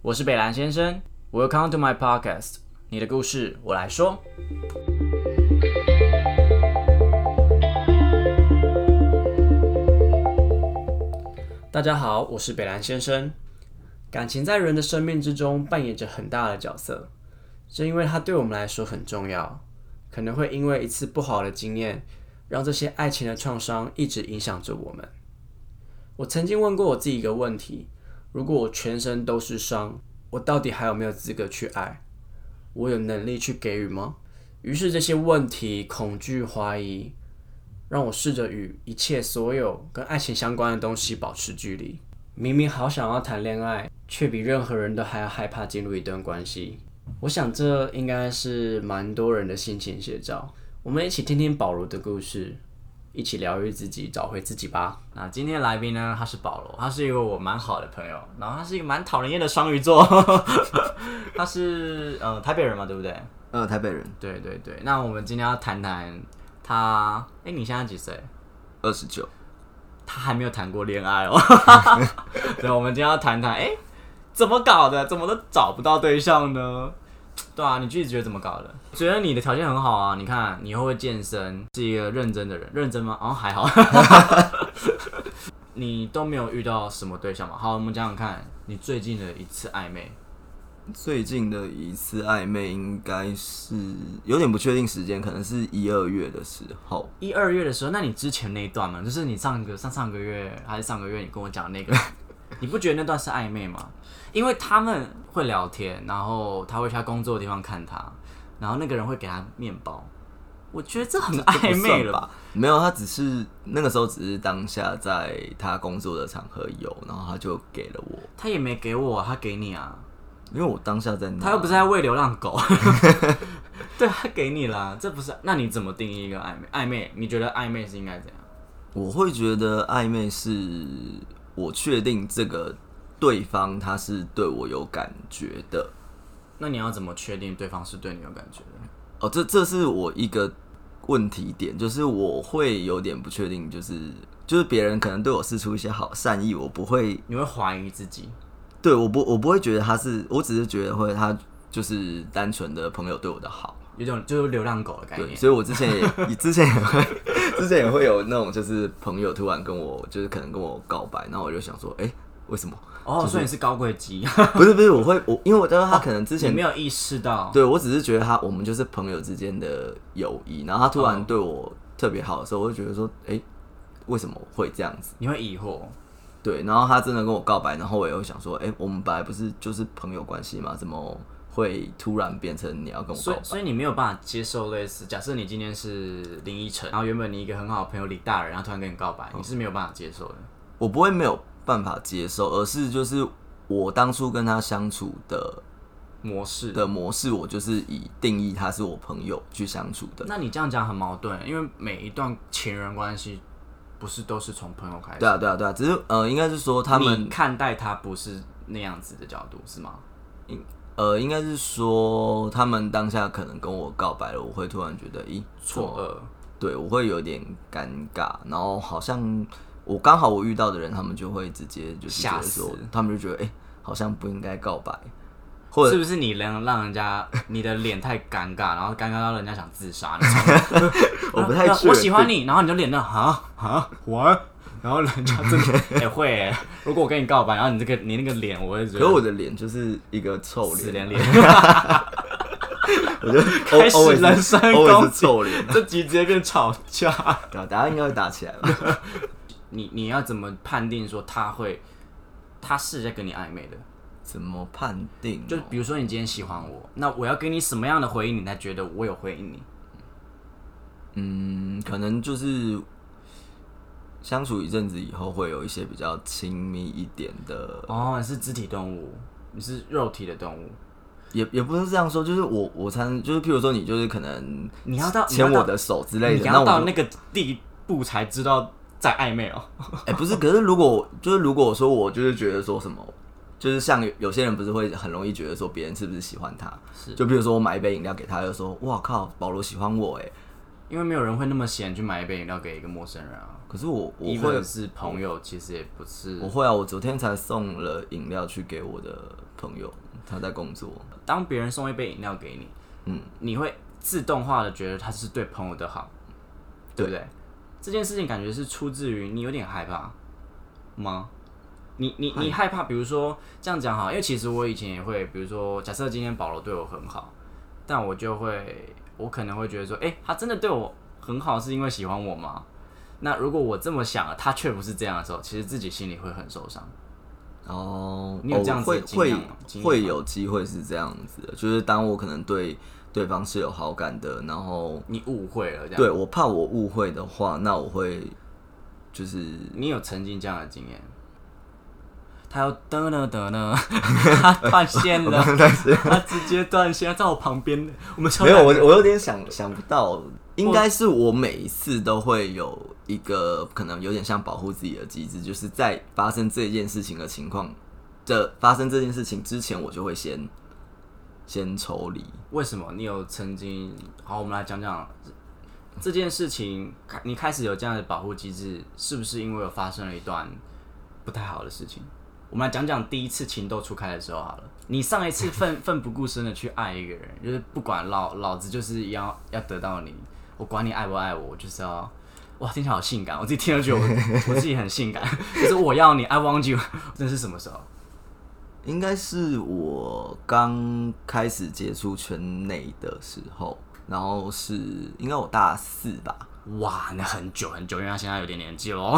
我是北兰先生，Welcome to my podcast，你的故事我来说。大家好，我是北兰先生。感情在人的生命之中扮演着很大的角色，正因为它对我们来说很重要，可能会因为一次不好的经验，让这些爱情的创伤一直影响着我们。我曾经问过我自己一个问题：如果我全身都是伤，我到底还有没有资格去爱？我有能力去给予吗？于是这些问题、恐惧、怀疑，让我试着与一切所有跟爱情相关的东西保持距离。明明好想要谈恋爱，却比任何人都还要害怕进入一段关系。我想这应该是蛮多人的心情写照。我们一起听听保罗的故事，一起疗愈自己，找回自己吧。那今天的来宾呢？他是保罗，他是一个我蛮好的朋友，然后他是一个蛮讨人厌的双鱼座。他是呃台北人嘛，对不对？呃，台北人，对对对。那我们今天要谈谈他。哎，你现在几岁？二十九。他还没有谈过恋爱哦。对，我们今天要谈谈，哎，怎么搞的？怎么都找不到对象呢？对啊，你自己觉得怎么搞的？觉得你的条件很好啊，你看你会不会健身，是一个认真的人，认真吗？哦，还好。你都没有遇到什么对象吗？好，我们讲讲看，你最近的一次暧昧。最近的一次暧昧应该是有点不确定时间，可能是一二月的时候。一二月的时候，那你之前那一段呢？就是你上个上上个月还是上个月，你跟我讲那个，你不觉得那段是暧昧吗？因为他们会聊天，然后他会去他工作的地方看他，然后那个人会给他面包。我觉得这很暧昧了吧？没有，他只是那个时候只是当下在他工作的场合有，然后他就给了我。他也没给我，他给你啊。因为我当下在，他又不是在喂流浪狗，对他给你了，这不是？那你怎么定义一个暧昧？暧昧，你觉得暧昧是应该怎样？我会觉得暧昧是我确定这个对方他是对我有感觉的。那你要怎么确定对方是对你有感觉的？哦，这这是我一个问题点，就是我会有点不确定，就是就是别人可能对我施出一些好善意，我不会，你会怀疑自己。对，我不，我不会觉得他是，我只是觉得会他就是单纯的朋友对我的好，有种就是流浪狗的概念。对，所以我之前也，之前也会，之前也会有那种就是朋友突然跟我，就是可能跟我告白，然后我就想说，哎，为什么？哦，所以你是高贵鸡？不是不是，我会我，因为我知道他可能之前没有意识到，对我只是觉得他我们就是朋友之间的友谊，然后他突然对我特别好的时候，我就觉得说，哎，为什么会这样子？你会疑惑。对，然后他真的跟我告白，然后我也会想说，哎，我们本来不是就是朋友关系吗？怎么会突然变成你要跟我告白？所以你没有办法接受类似，假设你今天是林依晨，然后原本你一个很好的朋友李大人，然后突然跟你告白，你是没有办法接受的。我不会没有办法接受，而是就是我当初跟他相处的模式的模式，我就是以定义他是我朋友去相处的。那你这样讲很矛盾，因为每一段情人关系。不是都是从朋友开始？对啊，对啊，对啊，只是呃，应该是说他们看待他不是那样子的角度，是吗？应呃，应该是说他们当下可能跟我告白了，我会突然觉得，咦，错愕，对我会有点尴尬，然后好像我刚好我遇到的人，他们就会直接就是吓死，他们就觉得，哎，好像不应该告白。是不是你能让人家你的脸太尴尬，然后尴尬到人家想自杀？我不太我喜欢你，然后你就脸那啊啊我，然后人家真的也 会。如果我跟你告白，然后你这个你那个脸，我会觉得，可我的脸就是一个臭脸脸。我就 开始人身攻击，臭脸，这集直接变吵架。对啊，大家应该会打起来吧？你你要怎么判定说他会，他是在跟你暧昧的？怎么判定？就比如说，你今天喜欢我，那我要给你什么样的回应，你才觉得我有回应你？嗯，可能就是相处一阵子以后，会有一些比较亲密一点的。哦，你是肢体动物，你是肉体的动物，也也不是这样说。就是我，我才就是，譬如说，你就是可能你要到牵我的手之类的，你要到那个地步才知道在暧昧哦。哎，不是，可是如果就是如果说我就是觉得说什么。就是像有些人不是会很容易觉得说别人是不是喜欢他，是就比如说我买一杯饮料给他，就说哇靠，保罗喜欢我哎，因为没有人会那么闲去买一杯饮料给一个陌生人啊。可是我我会是朋友，其实也不是。我会啊，我昨天才送了饮料去给我的朋友，他在工作，当别人送一杯饮料给你，嗯，你会自动化的觉得他是对朋友的好，对不对？这件事情感觉是出自于你有点害怕吗？你你你害怕，比如说这样讲哈，因为其实我以前也会，比如说假设今天保罗对我很好，但我就会我可能会觉得说，哎、他真的对我很好，是因为喜欢我吗？那如果我这么想了，他却不是这样的时候，其实自己心里会很受伤。哦，你有这样子的会会有机会是这样子的，就是当我可能对对方是有好感的，然后你误会了，这样。对我怕我误会的话，那我会就是你有曾经这样的经验？他要得呢得呢，他 断线了，他直接断线，他在我旁边，我们没有我我有点想想不到，应该是我每一次都会有一个可能有点像保护自己的机制，就是在发生这件事情的情况的发生这件事情之前，我就会先先抽离。为什么你有曾经？好，我们来讲讲这件事情。开你开始有这样的保护机制，是不是因为有发生了一段不太好的事情？我们来讲讲第一次情窦初开的时候好了。你上一次 奋奋不顾身的去爱一个人，就是不管老老子就是要要得到你，我管你爱不爱我，我就是要。哇，听起来好性感！我自己听了觉得我 我自己很性感，就是我要你，I want you。这是什么时候？应该是我刚开始接触圈内的时候，然后是应该我大四吧，哇，那很久很久，因为他现在有点年纪喽。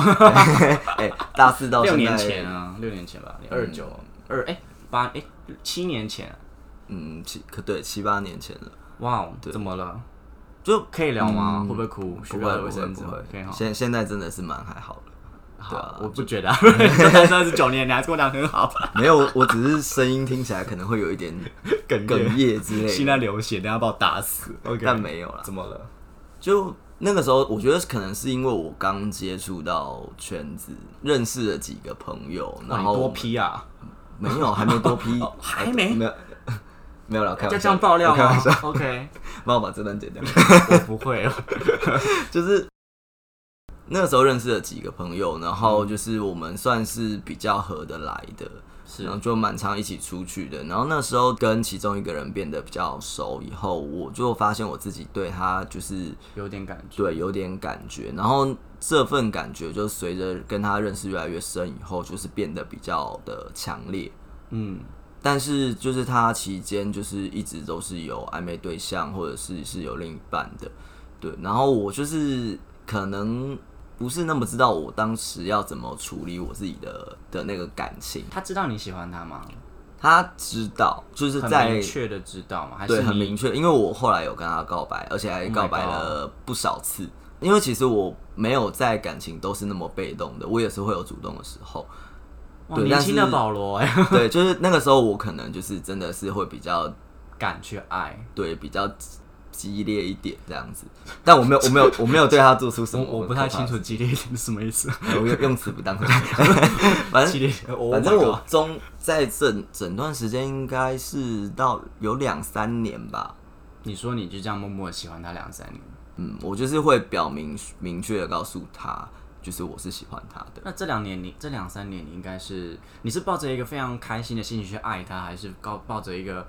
哎、大四到六年前啊，六年前吧，你二九二哎八哎七年前啊，嗯七可对七八年前了，哇哦，怎么了？就可以聊吗？嗯会不会哭？需不会生纸不会可以哈。现现在真的是蛮还好的。对啊好，我不觉得啊，就单身二十九年，你还跟我讲很好，没有，我只是声音听起来可能会有一点哽哽咽之类心的，在流血，等下把我打死。OK，但没有了。怎么了？就那个时候，我觉得可能是因为我刚接触到圈子，认识了几个朋友，然后多批啊？没有，还没多批，哦还没没有，没有了，开玩笑，样爆料吗，？OK，帮我把这段剪掉。我不会哦。就是那个时候认识了几个朋友，然嗯后就是我们算是比较合得来的，是然后就蛮常一起出去的。然后那时候跟其中一个人变得比较熟以后，我就发现我自己对他就是有点感觉。对有点感觉，然后这份感觉就随着跟他认识越来越深以后，就是变得比较的强烈。嗯，但是就是他期间就是一直都是有暧昧对象，或者是是有另一半的，对。然后我就是可能不是那么知道我当时要怎么处理我自己的的那个感情。他知道你喜欢他吗？他知道，就是在明确的知道吗？还是你很明确，因为我后来有跟他告白，而且还 Oh 告白了不少次。因为其实我没有在感情都是那么被动的，我也是会有主动的时候。年轻的保罗哎，对，就是那个时候我可能就是真的是会比较敢去爱。对比较激烈一点这样子，但我没有我没有我没有对他做出什么我我不太清楚激烈一点是什么意思。我用用词不当，反正激烈，我反正我中在整整段时间应该是到有两三年吧，你说你就这样默默喜欢他两三年，嗯，我就是会表明明确的告诉他，就是我是喜欢他的。那这两年你这两三年你应该是你是抱着一个非常开心的心情去爱他，还是抱抱着一个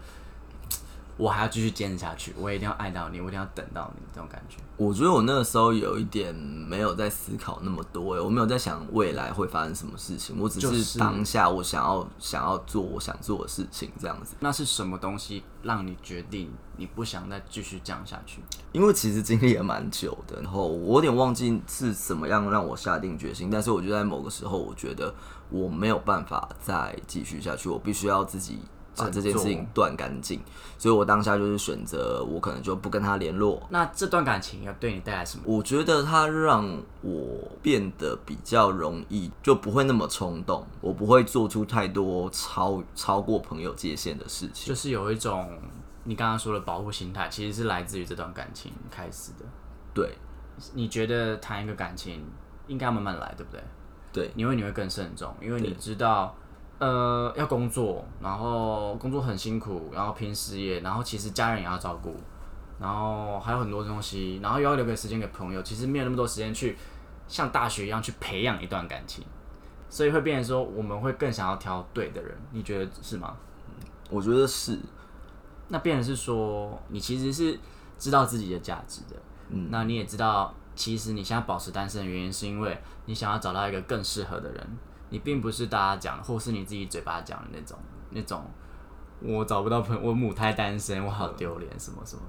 我还要继续坚持下去，我一定要爱到你，我一定要等到你这种感觉？我觉得我那个时候有一点没有在思考那么多，我没有在想未来会发生什么事情，我只是是当下我想要想要做我想做的事情这样子。那是什么东西让你决定你不想再继续这样下去？因为其实经历也蛮久的，然后我有点忘记是怎么样让我下定决心，但是我就在某个时候，我觉得我没有办法再继续下去，我必须要自己把这件事情断干净，所以我当下就是选择我可能就不跟他联络。那这段感情要对你带来什么？我觉得他让我变得比较容易，就不会那么冲动，我不会做出太多超超过朋友界限的事情。就是有一种你刚刚说的保护心态，其实是来自于这段感情开始的。对你觉得谈一个感情应该慢慢来，对不对？对，因为你会更慎重，因为你知道，呃，要工作，然后工作很辛苦，然后拼事业，然后其实家人也要照顾，然后还有很多东西，然后又要留给时间给朋友，其实没有那么多时间去像大学一样去培养一段感情，所以会变成说我们会更想要挑对的人，你觉得是吗？我觉得是，那变成是说，你其实是知道自己的价值的，嗯，那你也知道，其实你现在保持单身的原因，是因为你想要找到一个更适合的人，你并不是大家讲，或是你自己嘴巴讲的那种那种，我找不到朋友，我母胎单身，我好丢脸，什么什么。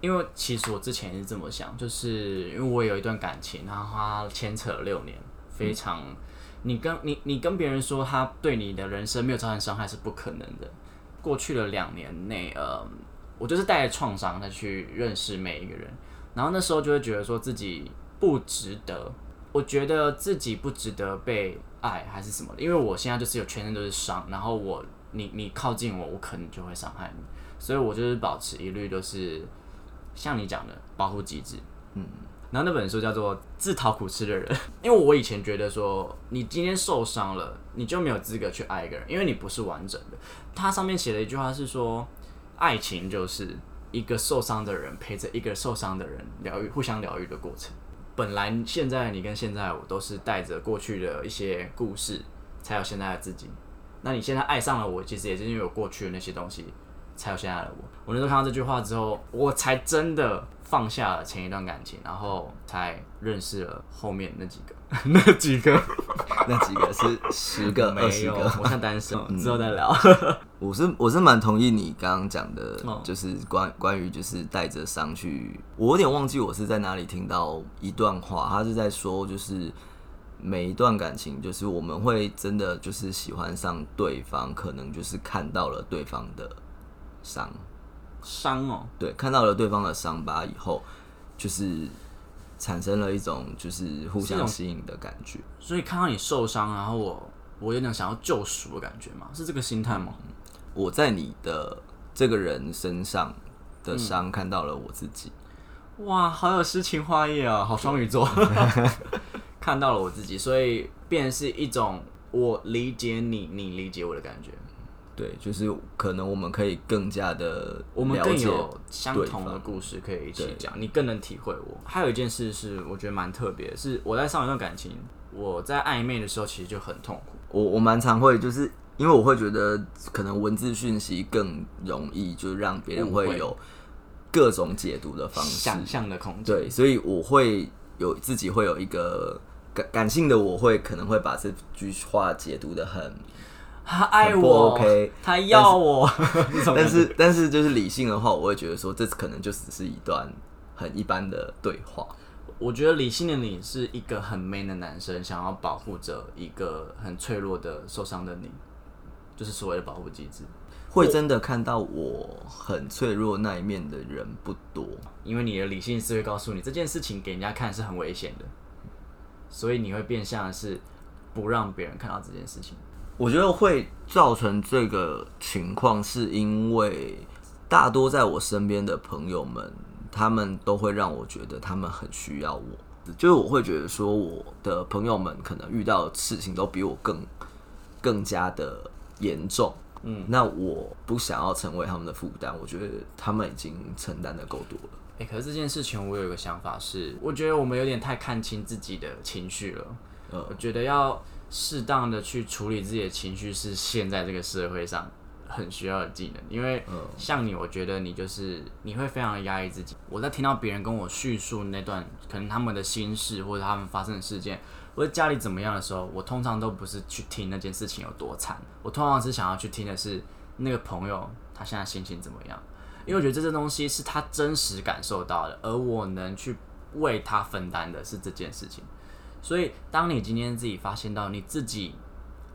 因为其实我之前也是这么想，就是因为我有一段感情，然后他牵扯了六年，非常，你跟你你跟别人说他对你的人生没有造成伤害是不可能的。过去了两年内，呃，我就是带着创伤再去认识每一个人，然后那时候就会觉得说自己不值得，我觉得自己不值得被爱还是什么的，因为我现在就是有全身都是伤，然后我你你靠近我，我可能就会伤害你，所以我就是保持一律都是。像你讲的保护机制，嗯，然后那本书叫做《自讨苦吃的人》，因为我以前觉得说，你今天受伤了，你就没有资格去爱一个人，因为你不是完整的。它上面写了一句话是说，爱情就是一个受伤的人陪着一个受伤的人疗愈，互相疗愈的过程。本来现在你跟现在我都是带着过去的一些故事，才有现在的自己。那你现在爱上了我，其实也是因为有过去的那些东西。才有现在的我。我那时候看到这句话之后，我才真的放下了前一段感情，然后才认识了后面那几个，那几个，那几个是十个、二十个。我看单身，之后再聊。我是我是蛮同意你刚刚讲的，就是关关于就是带着伤去。我有点忘记我是在哪里听到一段话，他是在说，就是每一段感情，就是我们会真的就是喜欢上对方，可能就是看到了对方的。伤，伤哦，对，看到了对方的伤疤以后，就是产生了一种就是互相吸引的感觉。所以看到你受伤，然后我我有点想要救赎的感觉嘛，是这个心态吗？我在你的这个人身上的伤看到了我自己，哇，好有诗情画意啊，好双鱼座，看到了我自己，所以变是一种我理解你，你理解我的感觉。对，就是可能我们可以更加的，我们更有相同的故事可以一起讲，你更能体会我。还有一件事是，我觉得蛮特别，是我在上一段感情，我在暧昧的时候其实就很痛苦。我我蛮常会，就是因为我会觉得可能文字讯息更容易，就让别人会有各种解读的方式、想象的空间。对，所以我会有自己会有一个感感性的，我会可能会把这句话解读的很。他爱我，他要我，但是 但是就是理性的话，我会觉得说这可能就只是一段很一般的对话。我觉得理性的你是一个很 man 的男生，想要保护着一个很脆弱的受伤的你，就是所谓的保护机制。会真的看到我很脆弱那一面的人不多，因为你的理性是会告诉你这件事情给人家看是很危险的，所以你会变相的是不让别人看到这件事情。我觉得会造成这个情况，是因为大多在我身边的朋友们，他们都会让我觉得他们很需要我。就是我会觉得说，我的朋友们可能遇到的事情都比我更更加的严重。嗯，那我不想要成为他们的负担。我觉得他们已经承担的够多了。哎，可是这件事情，我有一个想法是，我觉得我们有点太看清自己的情绪了。呃，我觉得要。适当的去处理自己的情绪是现在这个社会上很需要的技能，因为像你，我觉得你就是你会非常的压抑自己。我在听到别人跟我叙述那段可能他们的心事或者他们发生的事件，或者家里怎么样的时候，我通常都不是去听那件事情有多惨，我通常是想要去听的是那个朋友他现在心情怎么样，因为我觉得这些东西是他真实感受到的，而我能去为他分担的是这件事情。所以，当你今天自己发现到你自己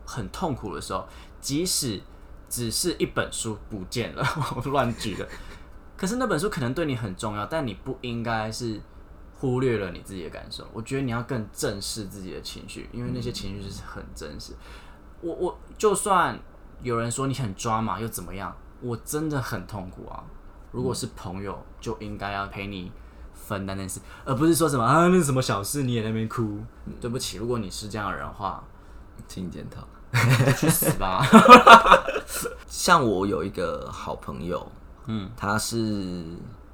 很痛苦的时候，即使只是一本书不见了，我乱举的，可是那本书可能对你很重要，但你不应该是忽略了你自己的感受。我觉得你要更正视自己的情绪，因为那些情绪是很真实。我我就算有人说你很抓马，又怎么样？我真的很痛苦啊！如果是朋友，就应该要陪你。分担那事，而不是说什么啊，那是什么小事你也在那边哭。对不起，如果你是这样的人的话，请检讨，去死吧。像我有一个好朋友，嗯，他是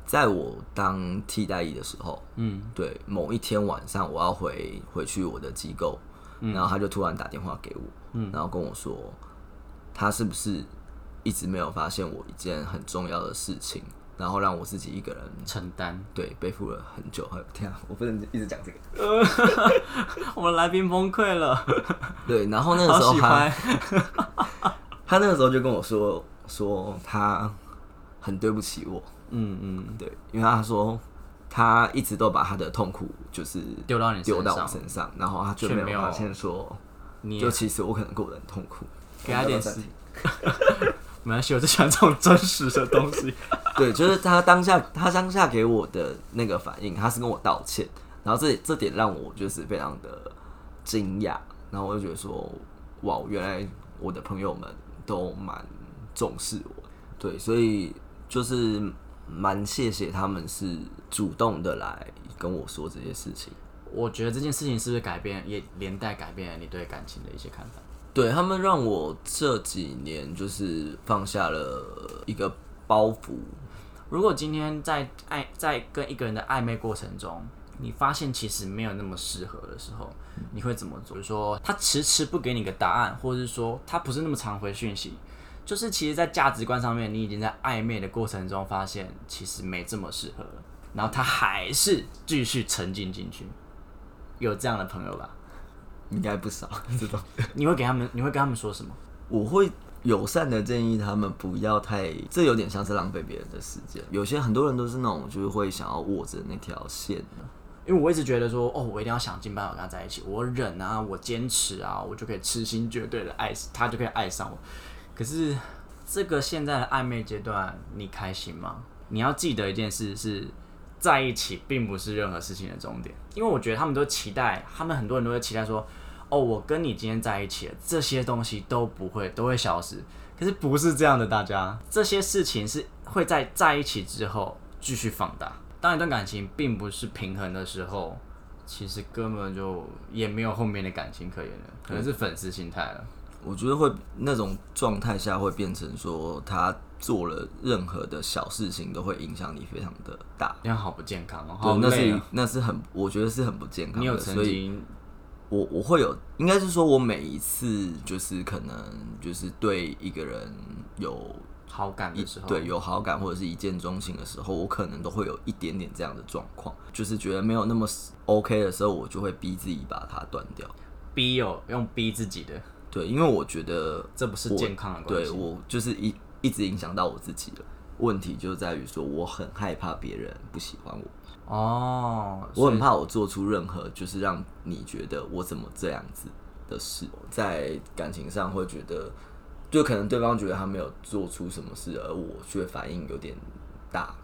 在我当替代役的时候，嗯，对，某一天晚上我要回回去我的机构，然后他就突然打电话给我，嗯，然后跟我说，他是不是一直没有发现我一件很重要的事情，然后让我自己一个人承担。对背负了很久。天啊，我不能一直讲这个。我们来宾崩溃了。对，然后那个时候他他那个时候就跟我说说他很对不起我，嗯嗯，对，因为他说他一直都把他的痛苦就是丢到你身丢到我身上，然后他就却没有发现说，你就其实我可能过得很痛苦。给他点时我们要不要暂停没关系，我就喜欢这种真实的东西。对，就是他当下他当下给我的那个反应，他是跟我道歉，然后这这点让我就是非常的惊讶，然后我就觉得说，哇，原来我的朋友们都蛮重视我，对，所以就是蛮谢谢他们是主动的来跟我说这些事情。我觉得这件事情是不是改变，也连带改变了你对感情的一些看法？对他们让我这几年就是放下了一个包袱，如果今天在爱在跟一个人的暧昧过程中，你发现其实没有那么适合的时候，你会怎么做？比如说他迟迟不给你个答案，或者是说他不是那么常回讯息，就是其实，在价值观上面，你已经在暧昧的过程中发现其实没这么适合了，然后他还是继续沉浸进去，有这样的朋友吧？应该不少 这种。你会给他们，你会跟他们说什么？我会友善的建议他们不要太，这有点像是浪费别人的时间。有些很多人都是那种，就是会想要握着那条线的。因为我一直觉得说，哦，我一定要想尽办法跟他在一起，我忍啊，我坚持啊，我就可以痴心绝对的爱他，就可以爱上我。可是这个现在的暧昧阶段，你开心吗？你要记得一件事是，在一起并不是任何事情的终点，因为我觉得他们都期待，他们很多人都会期待说，哦，我跟你今天在一起了，这些东西都不会都会消失。可是不是这样的，大家这些事情是会在在一起之后继续放大。当一段感情并不是平衡的时候，其实根本就也没有后面的感情可言了，可能是粉丝心态了。我觉得会那种状态下会变成说，他做了任何的小事情都会影响你非常的大。这样好不健康哦，对，那是。那是很，我觉得是很不健康的。你有曾经我我会有，应该是说我每一次就是可能就是对一个人有好感的时候，对有好感或者是一见钟情的时候，我可能都会有一点点这样的状况，就是觉得没有那么 OK 的时候，我就会逼自己把它断掉。逼哦用逼自己的，对，因为我觉得这不是健康的关系。对我就是一一直影响到我自己了。问题就在于说，我很害怕别人不喜欢我，哦，我很怕我做出任何就是让你觉得我怎么这样子的事，在感情上会觉得，就可能对方觉得他没有做出什么事，而我却反应有点大。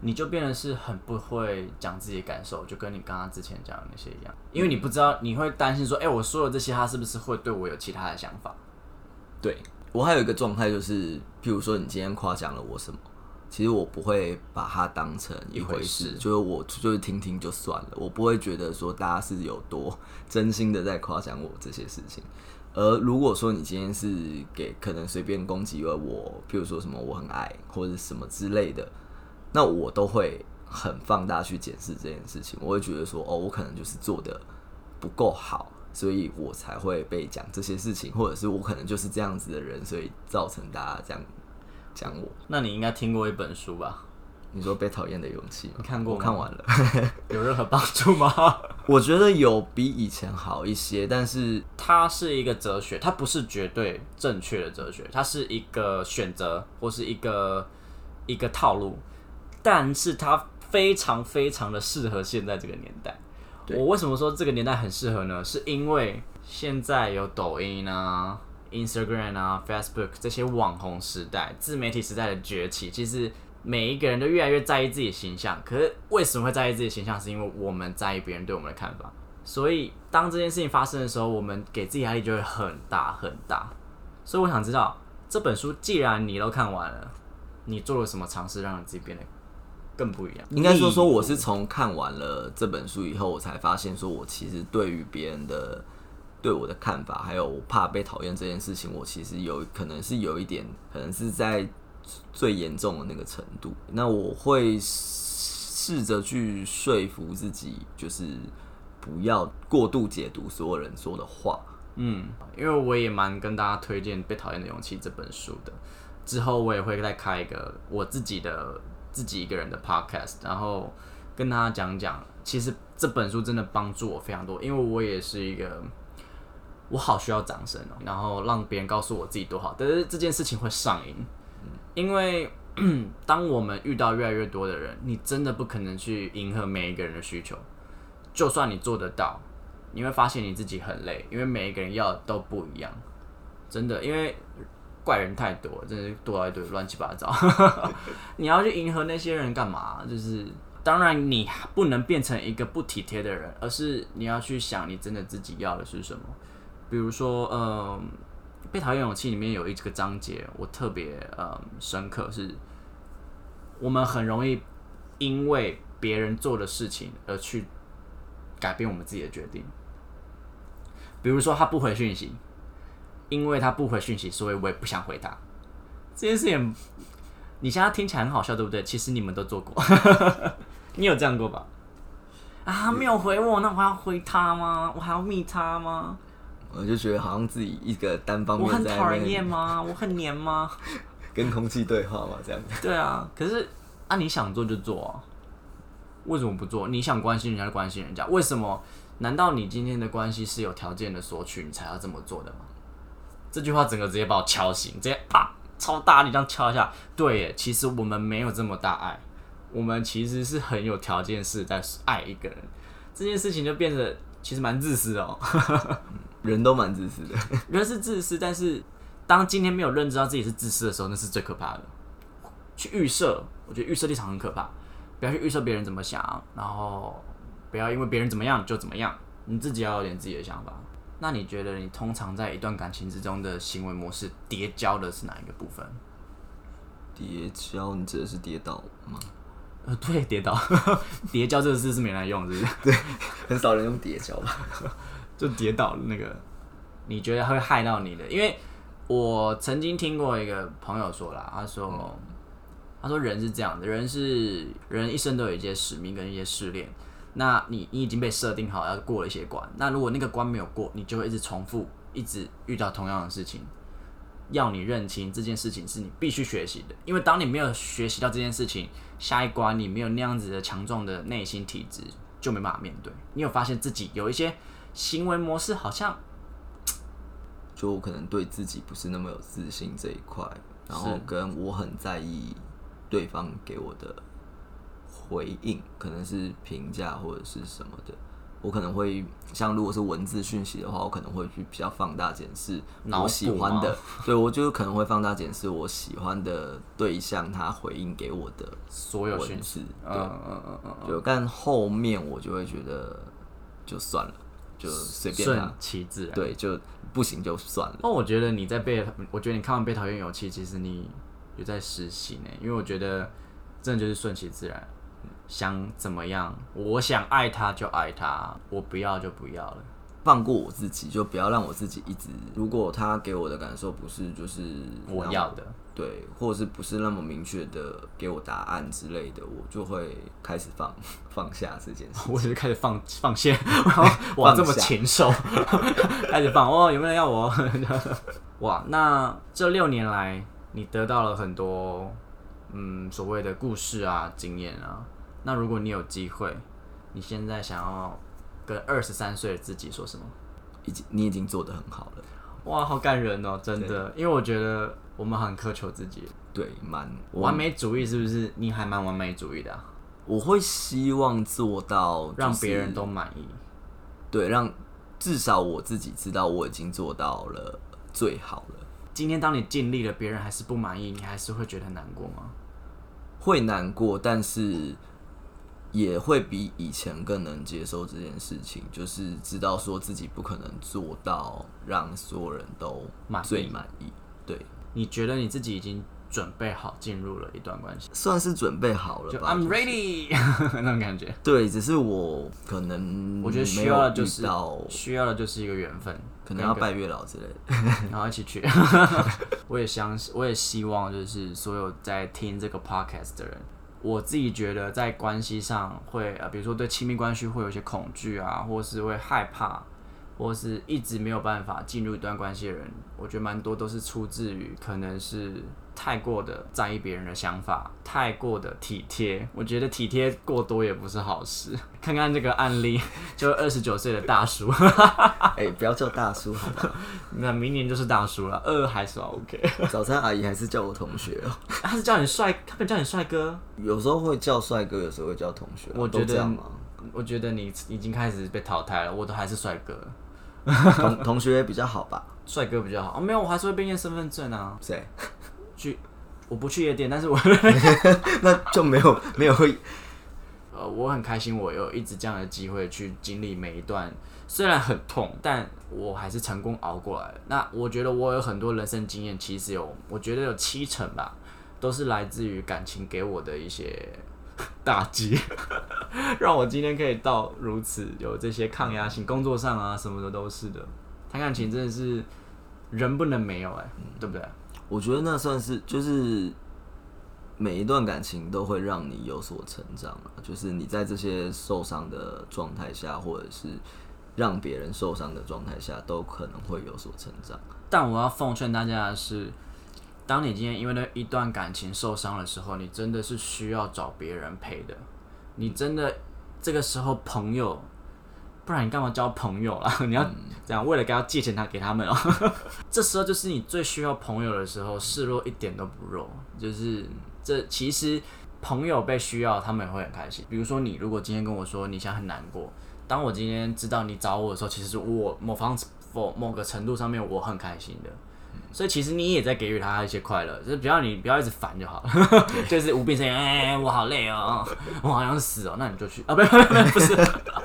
你就变得是很不会讲自己的感受，就跟你刚刚之前讲的那些一样，因为你不知道，你会担心说，哎、我说的这些，他是不是会对我有其他的想法？对我还有一个状态就是，譬如说你今天夸奖了我什么，其实我不会把它当成一回事就是我就是听听就算了，我不会觉得说大家是有多 真心的在夸奖我这些事情。而如果说你今天是给可能随便攻击了我，譬如说什么我很矮或者什么之类的，那我都会很放大去检视这件事情，我会觉得说哦，我可能就是做的不够好，所以我才会被讲这些事情，或者是我可能就是这样子的人，所以造成大家这样讲我。那你应该听过一本书吧？你说被讨厌的勇气？你看过吗我看完了，有任何帮助吗？我觉得有比以前好一些，但是它是一个哲学，它不是绝对正确的哲学，它是一个选择或是一个一个套路，但是它非常非常的适合现在这个年代。我为什么说这个年代很适合呢？是因为现在有抖音啊、Instagram 啊、Facebook 这些网红时代、自媒体时代的崛起，其实每一个人都越来越在意自己的形象。可是为什么会在意自己的形象？是因为我们在意别人对我们的看法。所以当这件事情发生的时候，我们给自己压力就会很大很大。所以我想知道，这本书既然你都看完了，你做了什么尝试让你自己变得更不一样？应该说说我是从看完了这本书以后，我才发现说我其实对于别人的对我的看法，还有我怕被讨厌这件事情，我其实有可能是有一点，可能是在最严重的那个程度。那我会试着去说服自己，就是不要过度解读所有人说的话。嗯，因为我也蛮跟大家推荐《被讨厌的勇气》这本书的。之后我也会再开一个我自己的自己一个人的 podcast，然后跟大家讲讲，其实这本书真的帮助我非常多，因为我也是一个我好需要掌声哦，然后让别人告诉我自己多好，但是这件事情会上瘾，因为 当我们遇到越来越多的人，你真的不可能去迎合每一个人的需求，就算你做得到，你会发现你自己很累，因为每一个人要的都不一样，真的，因为。怪人太多，真是多一堆乱七八糟。你要去迎合那些人干嘛？就是当然你不能变成一个不体贴的人，而是你要去想你真的自己要的是什么。比如说，嗯，《被讨厌勇气》里面有一个章节，我特别嗯深刻，是我们很容易因为别人做的事情而去改变我们自己的决定。比如说，他不回讯息。因为他不回讯息，所以我也不想回他。这件事情，你现在听起来很好笑，对不对？其实你们都做过，你有这样过吧？啊，没有回我，那我还要回他吗？我还要密他吗？我就觉得好像自己一个单方面我很讨人厌吗？我很黏吗？跟空气对话嘛，这样子。对啊，可是啊，你想做就做啊，为什么不做？你想关心人家就关心人家，为什么？难道你今天的关系是有条件的索取，你才要这么做的吗？这句话整个直接把我敲醒，直接啊超大力这样敲一下。对耶，其实我们没有这么大爱，我们其实是很有条件是在爱一个人。这件事情就变得其实蛮自私哦。人都蛮自私的，人是自私，但是当今天没有认知到自己是自私的时候，那是最可怕的。去预设，我觉得预设立场很可怕。不要去预设别人怎么想，然后不要因为别人怎么样就怎么样，你自己要有点自己的想法。那你觉得你通常在一段感情之中的行为模式叠交的是哪一个部分？叠交，你指的是跌倒吗？呃，对，跌倒。叠交这个字是没来用，是不是？对，很少人用叠交吧？就跌倒了那个，你觉得会害到你的？因为我曾经听过一个朋友说啦，他说，他说人是这样的，人是人一生都有一些使命跟一些试炼。那你你已经被设定好要过一些关，那如果那个关没有过，你就会一直重复，一直遇到同样的事情。要你认清这件事情是你必须学习的，因为当你没有学习到这件事情，下一关你没有那样子的强壮的内心体质，就没办法面对。你有发现自己有一些行为模式，好像就可能对自己不是那么有自信这一块，然后跟我很在意对方给我的。回应可能是评价或者是什么的，我可能会像如果是文字讯息的话，我可能会去比较放大检视我喜欢的，对我就可能会放大检视我喜欢的对象他回应给我的所有讯息，对，嗯嗯嗯嗯，就但后面我就会觉得就算了，就随便顺其自然，对，就不行就算了。那我觉得你在被，我觉得你看完《被讨厌勇气》，其实你有在实习呢，因为我觉得真的就是顺其自然。想怎么样？我想爱他就爱他，我不要就不要了。放过我自己，就不要让我自己一直。如果他给我的感受不是就是我要的，对，或者是不是那么明确的给我答案之类的，我就会开始放放下这件事。我就开始放放线，哇，这么禽兽，开始放 哦，有没有人要我？哇，那这六年来，你得到了很多嗯所谓的故事啊，经验啊。那如果你有机会，你现在想要跟二十三岁的自己说什么？已经你已经做得很好了，哇，好感人哦，真的，因为我觉得我们很苛求自己，对，蛮完美主义是不是？你还蛮完美主义的，我会希望做到让别人都满意，对，让至少我自己知道我已经做到了最好了。今天当你尽力了，别人还是不满意，你还是会觉得难过吗？会难过，但是。也会比以前更能接受这件事情，就是知道说自己不可能做到让所有人都最满意。对，你觉得你自己已经准备好进入了一段关系？算是准备好了吧。I'm ready，那种感觉。对，只是我可能我觉得需要的就是需要的就是一个缘分，可能要拜月老之类的，然后一起去。我也相信，我也希望就是所有在听这个 podcast 的人。我自己觉得，在关系上会呃，比如说对亲密关系会有一些恐惧啊，或是会害怕，或是一直没有办法进入一段关系的人，我觉得蛮多都是出自于可能是太过的在意别人的想法，太过的体贴。我觉得体贴过多也不是好事。看看这个案例，就二十九岁的大叔，哎、不要叫大叔好吗？那明年就是大叔了，二还算 OK。早餐阿姨还是叫我同学哦、他是叫你帅，他们叫你帅哥。有时候会叫帅哥，有时候会叫同学啊、我觉得这样吗？我觉得你已经开始被淘汰了，我都还是帅哥，同 同学比较好吧？帅哥比较好。哦，没有，我还是会被验身份证啊。谁？去，我不去夜店，但是我 那就没有没有会 呃，我很开心，我有一直这样的机会去经历每一段，虽然很痛，但我还是成功熬过来了。那我觉得我有很多人生经验，其实有，我觉得有七成吧，都是来自于感情给我的一些 打击，让我今天可以到如此有这些抗压性，工作上啊什么的都是的。谈感情真的是人不能没有、哎，对不对？我觉得那算是就是每一段感情都会让你有所成长啊，就是你在这些受伤的状态下，或者是让别人受伤的状态下，都可能会有所成长。但我要奉劝大家的是，当你今天因为那一段感情受伤的时候，你真的是需要找别人陪的。你真的这个时候朋友，不然你干嘛交朋友啦？你要这样为了给他借钱他给他们哦、这时候就是你最需要朋友的时候，示弱一点都不弱。就是这其实朋友被需要，他们也会很开心。比如说你如果今天跟我说你现在很难过，当我今天知道你找我的时候，其实是我某方某某个程度上面我很开心的。所以其实你也在给予他一些快乐，就是不要你不要一直烦就好了，就是无病呻吟，哎、我好累哦，我好想死哦，那你就去。啊，不不不不是，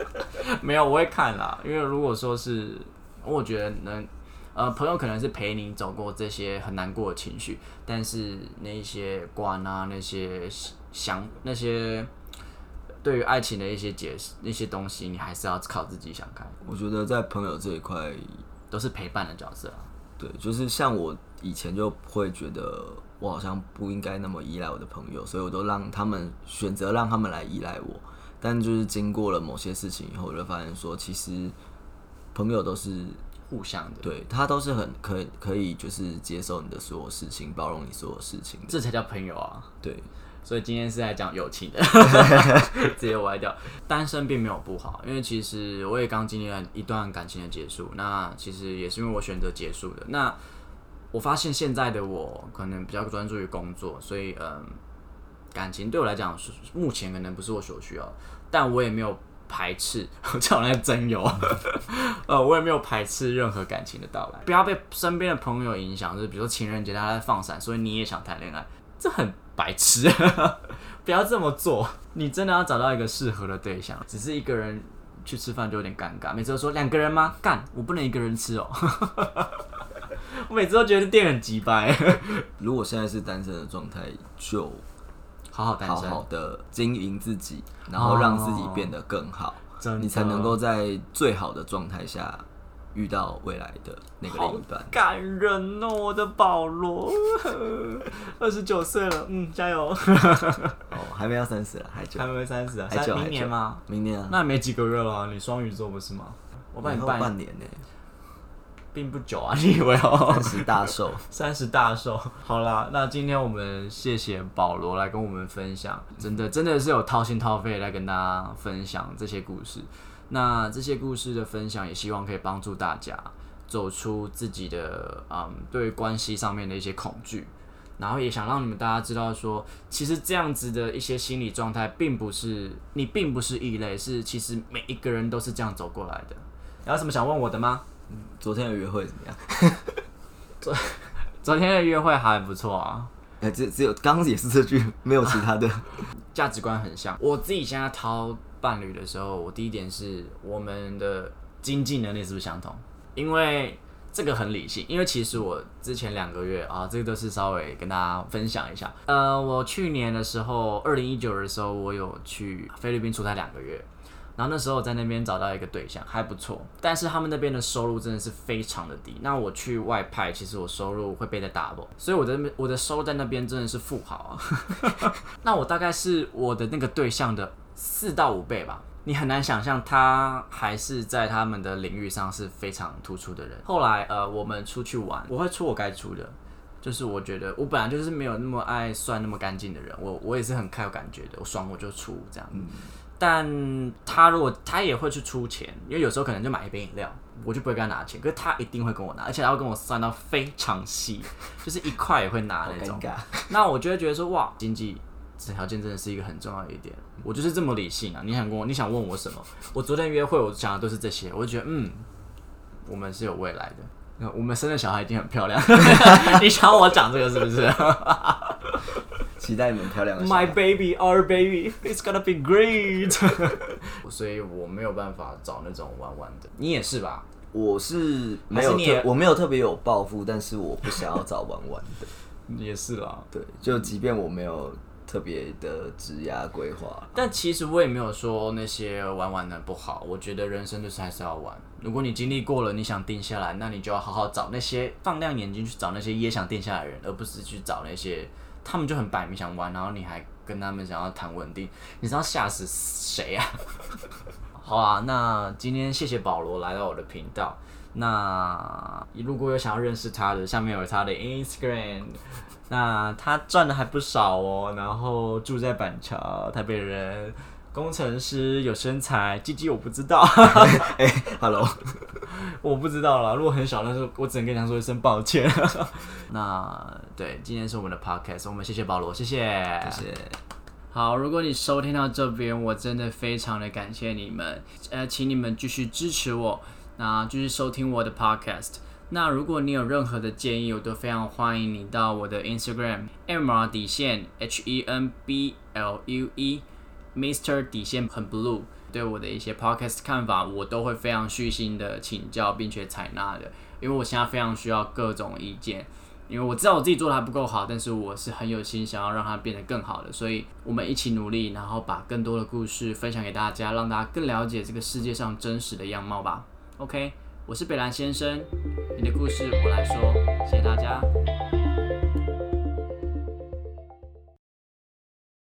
没有我会看啦，因为如果说是，我觉得能，呃，朋友可能是陪你走过这些很难过的情绪，但是那一些关啊，那些想那些对于爱情的一些解释，那些东西，你还是要靠自己想开，我觉得在朋友这一块，都是陪伴的角色啊。对，就是像我以前就会觉得我好像不应该那么依赖我的朋友，所以我都让他们选择让他们来依赖我。但就是经过了某些事情以后，我就发现说，其实朋友都是互相的，对他都是很可以可以就是接受你的所有事情，包容你所有事情。这才叫朋友啊。对，所以今天是在讲友情的，直接歪掉。单身并没有不好，因为其实我也刚经历了一段感情的结束，那其实也是因为我选择结束的。那我发现现在的我可能比较专注于工作，所以嗯，感情对我来讲是目前可能不是我所需要的，但我也没有排斥，我叫我来真友，呃，我也没有排斥任何感情的到来。不要被身边的朋友影响，就是比如说情人节大家在放闪，所以你也想谈恋爱，这很白痴，不要这么做。你真的要找到一个适合的对象，只是一个人去吃饭就有点尴尬。每次都说两个人吗？干，我不能一个人吃哦。我每次都觉得店很鸡掰，如果现在是单身的状态，就好好单身，好好的经营自己，然后让自己变得更好，你才能够在最好的状态下遇到未来的那个另一半。感人哦，我的保罗，二十九岁了，嗯，加油，哦，还没到三十了，还久还，没三十啊，还久，明年吗？？明年啊，那没几个月了啊、你双鱼座不是吗？我帮你办，半年呢，并不久啊，你以为哦？三十大寿。三十大寿。好啦，那今天我们谢谢保罗来跟我们分享，真的真的是有掏心掏肺来跟大家分享这些故事。那这些故事的分享，也希望可以帮助大家走出自己的嗯对关系上面的一些恐惧，然后也想让你们大家知道说，其实这样子的一些心理状态，并不是你并不是异类，是其实每一个人都是这样走过来的。有什么想问我的吗？昨天的约会怎么样？昨昨天的约会还不错啊。哎，只只有刚刚也是这句，没有其他的。价值观很像。我自己现在挑伴侣的时候，我第一点是我们的经济能力是不是相同？因为这个很理性。因为其实我之前两个月啊，这个都是稍微跟大家分享一下。呃，我去年的时候，二零一九的时候，我有去菲律宾出差两个月。然后那时候我在那边找到一个对象，还不错，但是他们那边的收入真的是非常的低。那我去外派，其实我收入会被在 double，所以我的我的收入在那边真的是富豪啊。那我大概是我的那个对象的四到五倍吧。你很难想象他还是在他们的领域上是非常突出的人。后来呃，我们出去玩，我会出我该出的，就是我觉得我本来就是没有那么爱算那么干净的人，我我也是很看有感觉的，我爽我就出这样。但他如果他也会去出钱，因为有时候可能就买一杯饮料，我就不会跟他拿钱，可是他一定会跟我拿，而且他会跟我算到非常细，就是一块也会拿那种。那我就会觉得说，哇，经济条件真的是一个很重要的一点。我就是这么理性啊！你想跟我，你想问我什么？我昨天约会，我讲的都是这些，我就觉得，嗯，我们是有未来的。我们生的小孩一定很漂亮。你想我讲这个是不是？期待你们漂亮的。My baby, our baby, it's gonna be great。所以我没有办法找那种玩玩的。你也是吧？我是没有特，我没有特别有抱负，但是我不想要找玩玩的。也是啦。对，就即便我没有。特别的职涯规划，但其实我也没有说那些玩玩的不好。我觉得人生就是还是要玩。如果你经历过了，你想定下来，那你就要好好找那些放亮眼睛去找那些也想定下来的人，而不是去找那些他们就很摆明想玩，然后你还跟他们想要谈稳定，你知道吓死谁啊？好啊，那今天谢谢保罗来到我的频道。那如果有想要认识他的，下面有他的 Instagram。那他赚的还不少哦，然后住在板桥，台北人，工程师，有身材，鸡鸡我不知道。哎，Hello，我不知道啦。如果很小，但是我只能跟他说一声抱歉。那对，今天是我们的 Podcast，我们谢谢保罗，谢谢，谢谢。好，如果你收听到这边，我真的非常的感谢你们，呃，请你们继续支持我，那继续收听我的 Podcast。那如果你有任何的建议，我都非常欢迎你到我的 Instagram M R 底线 H E N B L U E，Mr 底线很 blue，对我的一些 podcast 看法，我都会非常虚心的请教并且采纳的，因为我现在非常需要各种意见，因为我知道我自己做的还不够好，但是我是很有心想要让它变得更好的，所以我们一起努力，然后把更多的故事分享给大家，让大家更了解这个世界上真实的样貌吧。ok 我是北兰先生，你的故事我来说，谢谢大家。